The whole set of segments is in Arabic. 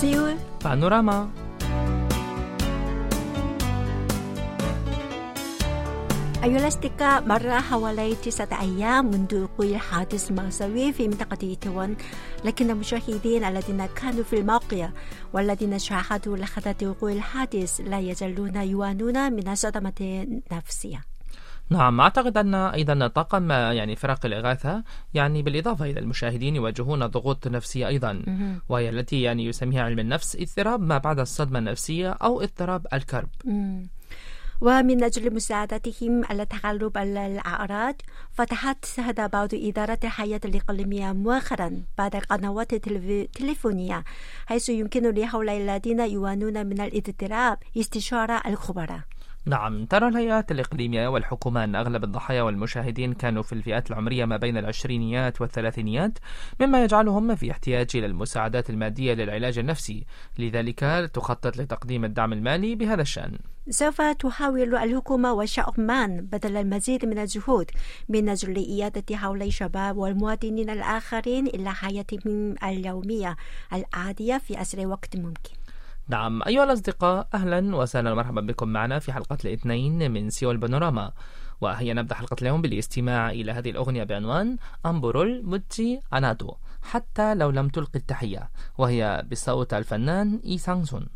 سيول بانوراما أيها الأصدقاء مر حوالي تسعة أيام منذ وقوع الحادث المأساوي في منطقة تيوان لكن المشاهدين الذين كانوا في الموقع والذين شاهدوا لحظة وقوع الحادث لا يزالون يعانون من الصدمة النفسية نعم أعتقد أن أيضا طاقم يعني فرق الإغاثة يعني بالإضافة إلى المشاهدين يواجهون ضغوط نفسية أيضا وهي التي يعني يسميها علم النفس اضطراب ما بعد الصدمة النفسية أو اضطراب الكرب. ومن أجل مساعدتهم على على الأعراض فتحت بعض إدارة الحياة الإقليمية مؤخرا بعد القنوات التليفونية حيث يمكن لهؤلاء الذين يعانون من الاضطراب استشارة الخبراء نعم ترى الهيئات الإقليمية والحكومة أن أغلب الضحايا والمشاهدين كانوا في الفئات العمرية ما بين العشرينيات والثلاثينيات مما يجعلهم في احتياج إلى المساعدات المادية للعلاج النفسي. لذلك تخطط لتقديم الدعم المالي بهذا الشأن. سوف تحاول الحكومة والشعب معا بذل المزيد من الجهود من أجل إيادة هؤلاء الشباب والمواطنين الآخرين إلى حياتهم اليومية العادية في أسرع وقت ممكن. نعم أيها الأصدقاء أهلا وسهلا ومرحبا بكم معنا في حلقة الاثنين من سيول بانوراما. وهي نبدأ حلقة اليوم بالاستماع إلى هذه الأغنية بعنوان أمبرول متشي أنادو حتى لو لم تلقي التحية وهي بصوت الفنان إي سانغسون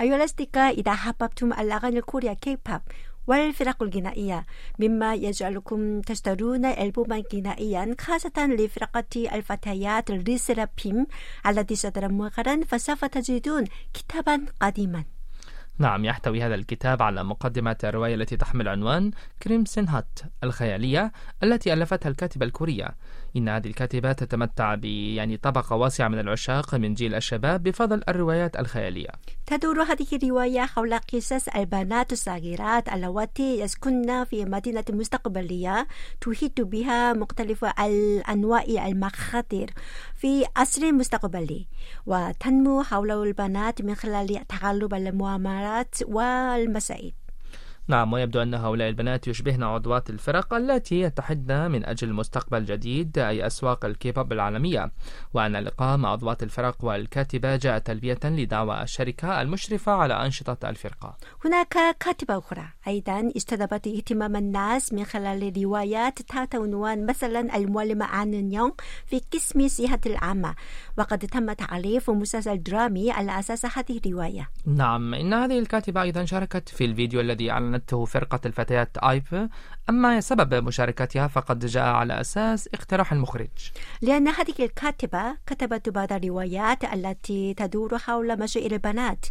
الأصدقاء إذا حببتم الأغاني الكورية كيبوب والفرق الغنائية مما يجعلكم تشترون ألبوما غنائيا خاصة لفرقة الفتيات الريسرابيم التي صدر مؤخرا فسوف تجدون كتابا قديما نعم يحتوي هذا الكتاب على مقدمة الرواية التي تحمل عنوان كريمسن هات الخيالية التي ألفتها الكاتبة الكورية. إن هذه الكاتبة تتمتع ب يعني طبقة واسعة من العشاق من جيل الشباب بفضل الروايات الخيالية. تدور هذه الرواية حول قصص البنات الصغيرات اللواتي يسكن في مدينة مستقبلية تحيط بها مختلف الأنواع المخاطر في عصر مستقبلي وتنمو حول البنات من خلال التغلب على المؤامرات والمصائب نعم ويبدو أن هؤلاء البنات يشبهن عضوات الفرق التي يتحدن من أجل مستقبل جديد أي أسواق الكيبوب العالمية. وأن اللقاء مع عضوات الفرق والكاتبة جاء تلبية لدعوى الشركة المشرفة على أنشطة الفرقة. هناك كاتبة أخرى أيضا استجلبت اهتمام الناس من خلال روايات تحت عنوان مثلا المعلمة عن يونغ في قسم الصحة العامة. وقد تم تعريف مسلسل درامي على أساس هذه الرواية. نعم إن هذه الكاتبة أيضا شاركت في الفيديو الذي أعلنته فرقة الفتيات آيب. أما سبب مشاركتها فقد جاء على أساس اقتراح المخرج. لأن هذه الكاتبة كتبت بعض الروايات التي تدور حول مشاعر البنات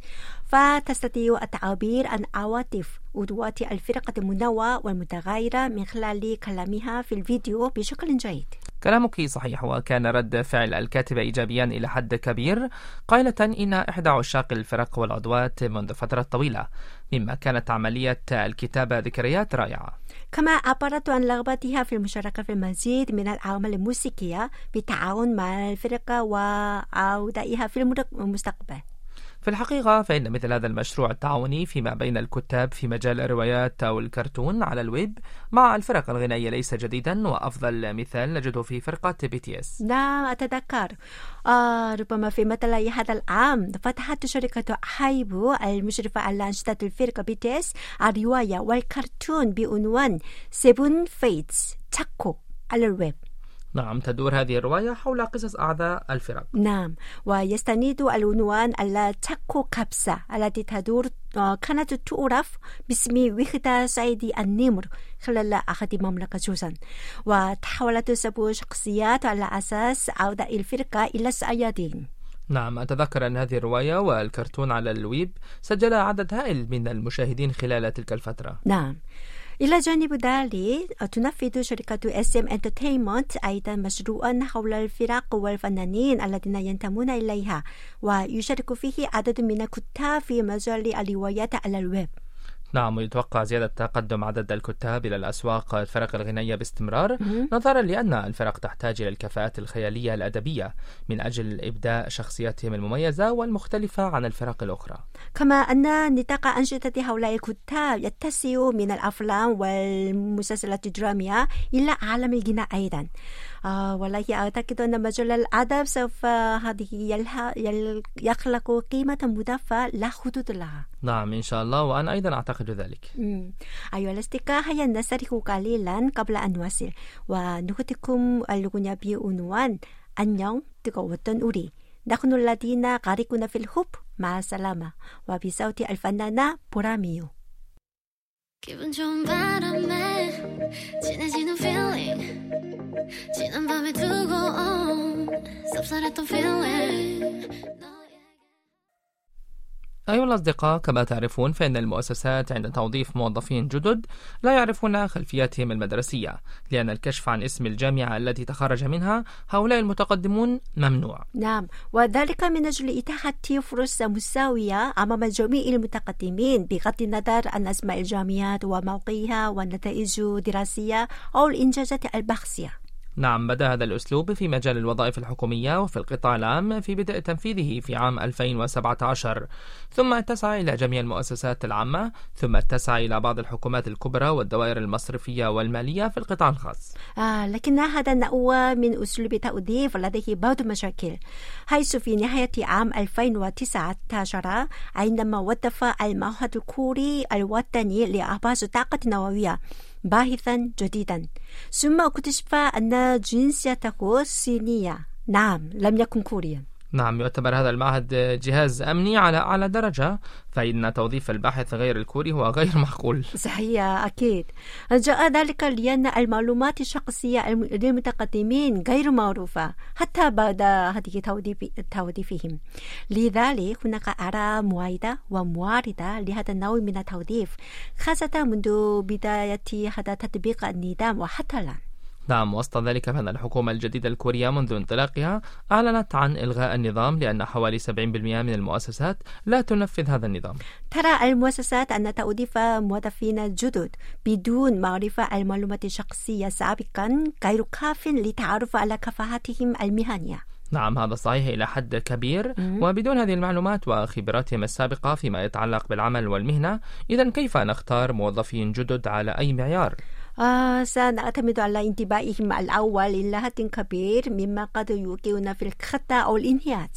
فتستطيع التعبير عن عواطف عضوات الفرقة المنوعة والمتغيرة من خلال كلامها في الفيديو. بشكل جيد. كلامك صحيح وكان رد فعل الكاتبة إيجابيا إلى حد كبير قائلة إن إحدى عشاق الفرق والعضوات منذ فترة طويلة مما كانت عملية الكتابة ذكريات رائعة. كما عبرت عن رغبتها في المشاركة في المزيد من الأعمال الموسيقية بالتعاون مع الفرقة وأعضائها في المستقبل. في الحقيقة فإن مثل هذا المشروع التعاوني فيما بين الكتاب في مجال الروايات أو الكرتون على الويب مع الفرق الغنائية ليس جديدا وأفضل مثال نجده في فرقة BTS. نعم أتذكر. آه ربما في مثل هذا العام فتحت شركة هايب المشرفة على أنشطة الفرقة BTS الرواية والكرتون بعنوان سيفن فيتس تاكو على الويب. نعم تدور هذه الرواية حول قصص أعداء الفرق. نعم. ويستند العنوان على تاكو كابسا التي تدور آه، كانت تعرف باسم وحدة صعيدي النمر خلال أحد مملكة جوزان. وتحولت سبع شخصيات على أساس أعداء الفرقة إلى الصيادين نعم أتذكر أن هذه الرواية والكرتون على الويب سجل عدد هائل من المشاهدين خلال تلك الفترة. نعم. إلى جانب ذلك تنفذ شركة SM Entertainment أيضا مشروعا حول الفرق والفنانين الذين ينتمون إليها ويشارك فيه عدد من الكتاب في مجال الروايات على الويب. نعم ويتوقع زيادة تقدم عدد الكتاب إلى الأسواق الفرق الغنائية باستمرار. نظرا لأن الفرق تحتاج إلى الكفاءات الخيالية الأدبية من أجل إبداء شخصياتهم المميزة والمختلفة عن الفرق الأخرى كما أن نطاق أنشطة هؤلاء الكتاب يتسع من الأفلام والمسلسلات الدرامية إلى عالم الغناء أيضا آه والله أعتقد أن مجال الأدب سوف هذه يلها يل- يخلق قيمة مضافة لا حدود لها نعم إن شاء الله وأنا أيضا أعتقد ذلك 음, أيها الأصدقاء هيا نستريح قليلا قبل أن نواصل ونخدكم الغنى بعنوان 안녕 뜨거웠던 우리 نحن الذين غارقون في الحب مع السلامة وبصوت الفنانة 보람이요 기분 좋은 바람에 진해지는 feeling 지난 밤에 두고 온 섭섭했던 feeling 너의 أيها الأصدقاء كما تعرفون فإن المؤسسات عند توظيف موظفين جدد لا يعرفون خلفياتهم المدرسية لأن الكشف عن اسم الجامعة التي تخرج منها هؤلاء المتقدمون ممنوع نعم وذلك من أجل إتاحة فرصة مساوية أمام جميع المتقدمين بغض النظر عن أسماء الجامعات وموقعها والنتائج الدراسية أو الإنجازات البحثية نعم بدا هذا الأسلوب في مجال الوظائف الحكومية وفي القطاع العام في بدء تنفيذه في عام 2017 ثم اتسع إلى جميع المؤسسات العامة ثم اتسع إلى بعض الحكومات الكبرى والدوائر المصرفية والمالية في القطاع الخاص. آه لكن هذا النوع من أسلوب التوظيف لديه بعض المشاكل حيث في نهاية عام 2019 عندما وظف المعهد الكوري الوطني لأبحاث الطاقة النووية باحثا جديدا ثم اكتشف أن جنسيته صينية نعم لم يكن كوريا نعم يعتبر هذا المعهد جهاز أمني على أعلى درجة فإن توظيف الباحث غير الكوري هو غير معقول. صحيح أكيد. جاء ذلك لأن المعلومات الشخصية للمتقدمين غير معروفة حتى بعد هذه توظيف- توظيفهم. لذلك هناك آراء معايدة ومعارضة لهذا النوع من التوظيف خاصة منذ بداية هذا تطبيق النظام وحتى الآن. نعم وسط ذلك فإن الحكومة الجديدة الكورية منذ انطلاقها أعلنت عن إلغاء النظام لأن حوالي 70% من المؤسسات لا تنفذ هذا النظام. ترى المؤسسات أن توظيف موظفين جدد بدون معرفة المعلومات الشخصية سابقا غير كاف للتعرف على كفاءاتهم المهنية. نعم هذا صحيح إلى حد كبير. وبدون هذه المعلومات وخبراتهم السابقة فيما يتعلق بالعمل والمهنة إذا كيف نختار موظفين جدد على أي معيار؟ آه سنعتمد على انتباههم الأول إلى حد كبير مما قد يوقعنا في الخطأ أو الانهياج.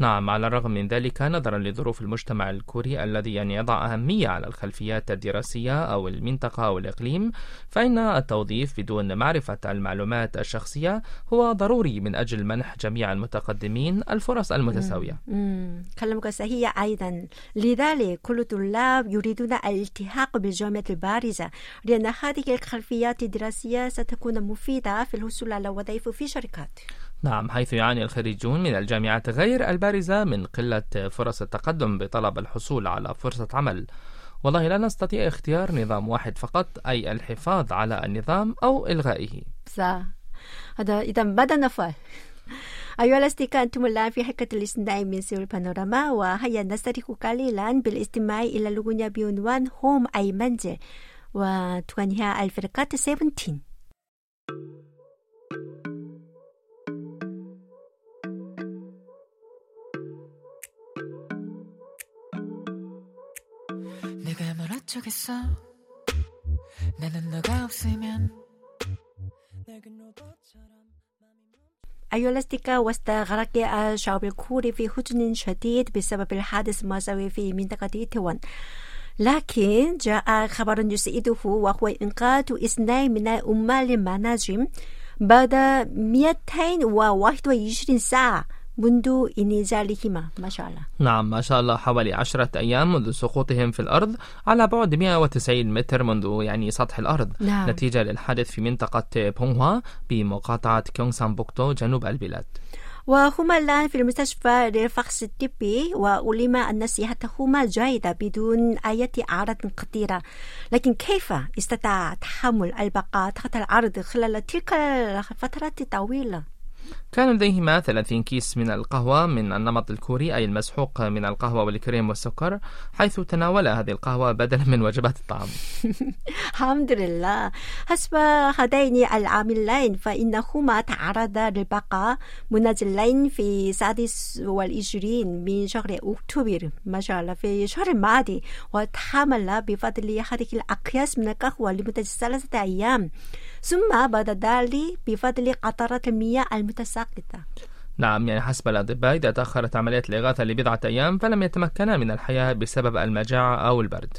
نعم على الرغم من ذلك نظرا لظروف المجتمع الكوري الذي يعني يضع أهمية على الخلفيات الدراسية أو المنطقة أو الإقليم فإن التوظيف بدون معرفة المعلومات الشخصية هو ضروري من أجل منح جميع المتقدمين الفرص المتساوية. كلامك صحيح أيضا. لذلك كل الطلاب يريدون الالتحاق بالجامعة البارزة لأن هذه الخلفيات الدراسية ستكون مفيدة في الحصول على وظائف في شركات. نعم حيث يعاني الخريجون من الجامعات غير البارزة من قلة فرص التقدم بطلب الحصول على فرصة عمل. والله لا نستطيع اختيار نظام واحد فقط أي الحفاظ على النظام أو إلغائه. صح هذا إذا ماذا نفعل؟ أيها الأصدقاء أنتم الآن في حلقة الاستماع من سيول بانوراما وهيا نسترك قليلا بالاستماع إلى لغنية بعنوان هوم أي منزل. وتغنيها الفرقة 17 쪽에서 나는 너가 없으면 낡은 로봇처럼 أيولستيكا وسط غرق الشعب الكوري في هجن شديد بسبب الحادث المأساوي في منطقة تيوان لكن جاء خبر يسعده وهو إنقاذ اثنين من عمال المناجم بعد 221 ساعة منذ انزالهما ما شاء الله نعم ما شاء الله حوالي عشرة أيام منذ سقوطهم في الأرض على بعد 190 متر منذ يعني سطح الأرض نعم. نتيجة للحادث في منطقة بونغوا بمقاطعة كيونغسان بوكتو جنوب البلاد وهما الآن في المستشفى للفحص الطبي وألم أن صحتهما جيدة بدون أي أعراض خطيرة لكن كيف استطاع تحمل البقاء تحت الأرض خلال تلك الفترات الطويلة؟ كان لديهما 30 كيس من القهوة من النمط الكوري أي المسحوق من القهوة والكريم والسكر حيث تناولا هذه القهوة بدلا من وجبات الطعام. الحمد لله. حسب هذين العاملين فإنهما تعرضا للبقاء منزلين في السادس والعشرين من شهر أكتوبر ما شاء الله في الشهر الماضي وتحمل بفضل هذه الأكياس من القهوة لمدة ثلاثة أيام. ثم بعد ذلك بفضل قطرات المياه المتساقطة. نعم يعني حسب الأطباء إذا تأخرت عملية الإغاثة لبضعة أيام فلم يتمكنا من الحياة بسبب المجاعة أو البرد.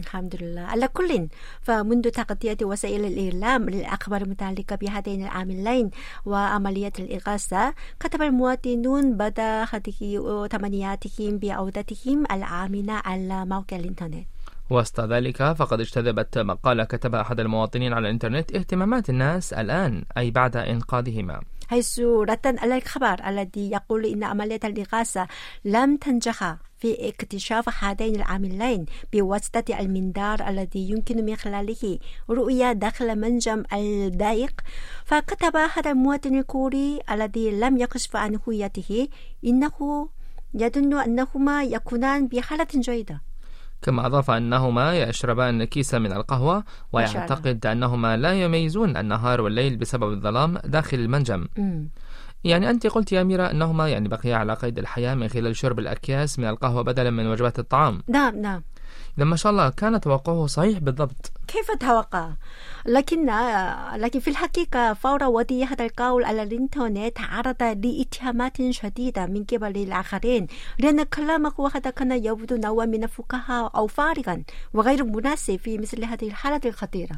الحمد لله. على كل فمنذ تغطية وسائل الإعلام للأخبار المتعلقة بهذين العاملين وعملية الإغاثة كتب المواطنون هذه تمنياتهم بعودتهم الآمنة على موقع الإنترنت. وسط ذلك فقد اجتذبت مقالة كتبها أحد المواطنين على الإنترنت اهتمامات الناس الآن أي بعد إنقاذهما. حيث ردا على الخبر الذي يقول إن عملية الإغاثة لم تنجح في اكتشاف هذين العاملين بواسطة المنظار الذي يمكن من خلاله رؤية داخل منجم الضيق فكتب هذا المواطن الكوري الذي لم يكشف عن هويته إنه يظن أنهما يكونان بحالة جيدة. كما أضاف أنهما يشربان كيسا من القهوة. ويعتقد أنهما لا يميزون النهار والليل بسبب الظلام داخل المنجم مم. يعني أنت قلت يا ميرا أنهما يعني بقيا على قيد الحياة من خلال شرب الأكياس من القهوة بدلا من وجبات الطعام نعم نعم إذا ما شاء الله كان توقعه صحيح بالضبط. كيف توقع؟ لكن لكن في الحقيقة فور وضع هذا القول على الإنترنت تعرض لاتهامات شديدة من قبل الآخرين لأن كلامه هذا كان يبدو نوعا من الفكاهة أو فارغا وغير مناسب في مثل هذه الحالة الخطيرة.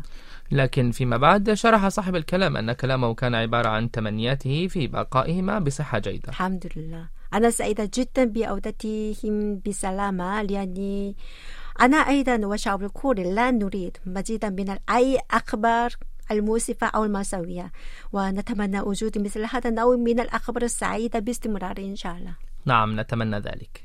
لكن فيما بعد شرح صاحب الكلام أن كلامه كان عبارة عن تمنياته في بقائهما بصحة جيدة. الحمد لله. أنا سعيدة جدا بعودتهم بسلامة لأني أنا أيضا وشعب الكوري لا نريد مزيدا من أي أخبار المؤسفة أو المأساوية ونتمنى وجود مثل هذا النوع من الأخبار السعيدة باستمرار إن شاء الله. نعم نتمنى ذلك.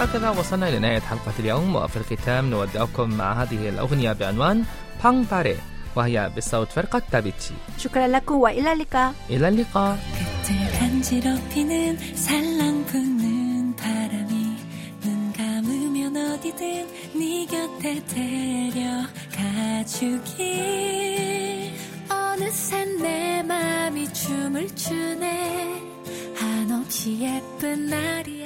هكذا وصلنا إلى نهاية حلقة اليوم وفي الختام نودعكم مع هذه الأغنية بعنوان بانغ باري وهي بصوت فرقة دافيتشي شكرا لكم وإلى اللقاء إلى اللقاء 끝을 간지럽히는 살랑부는 바람이 눈 감으면 어디든 네 곁에 데려가 주길 어느새 내 맘이 춤을 추네 한없이 예쁜 날이야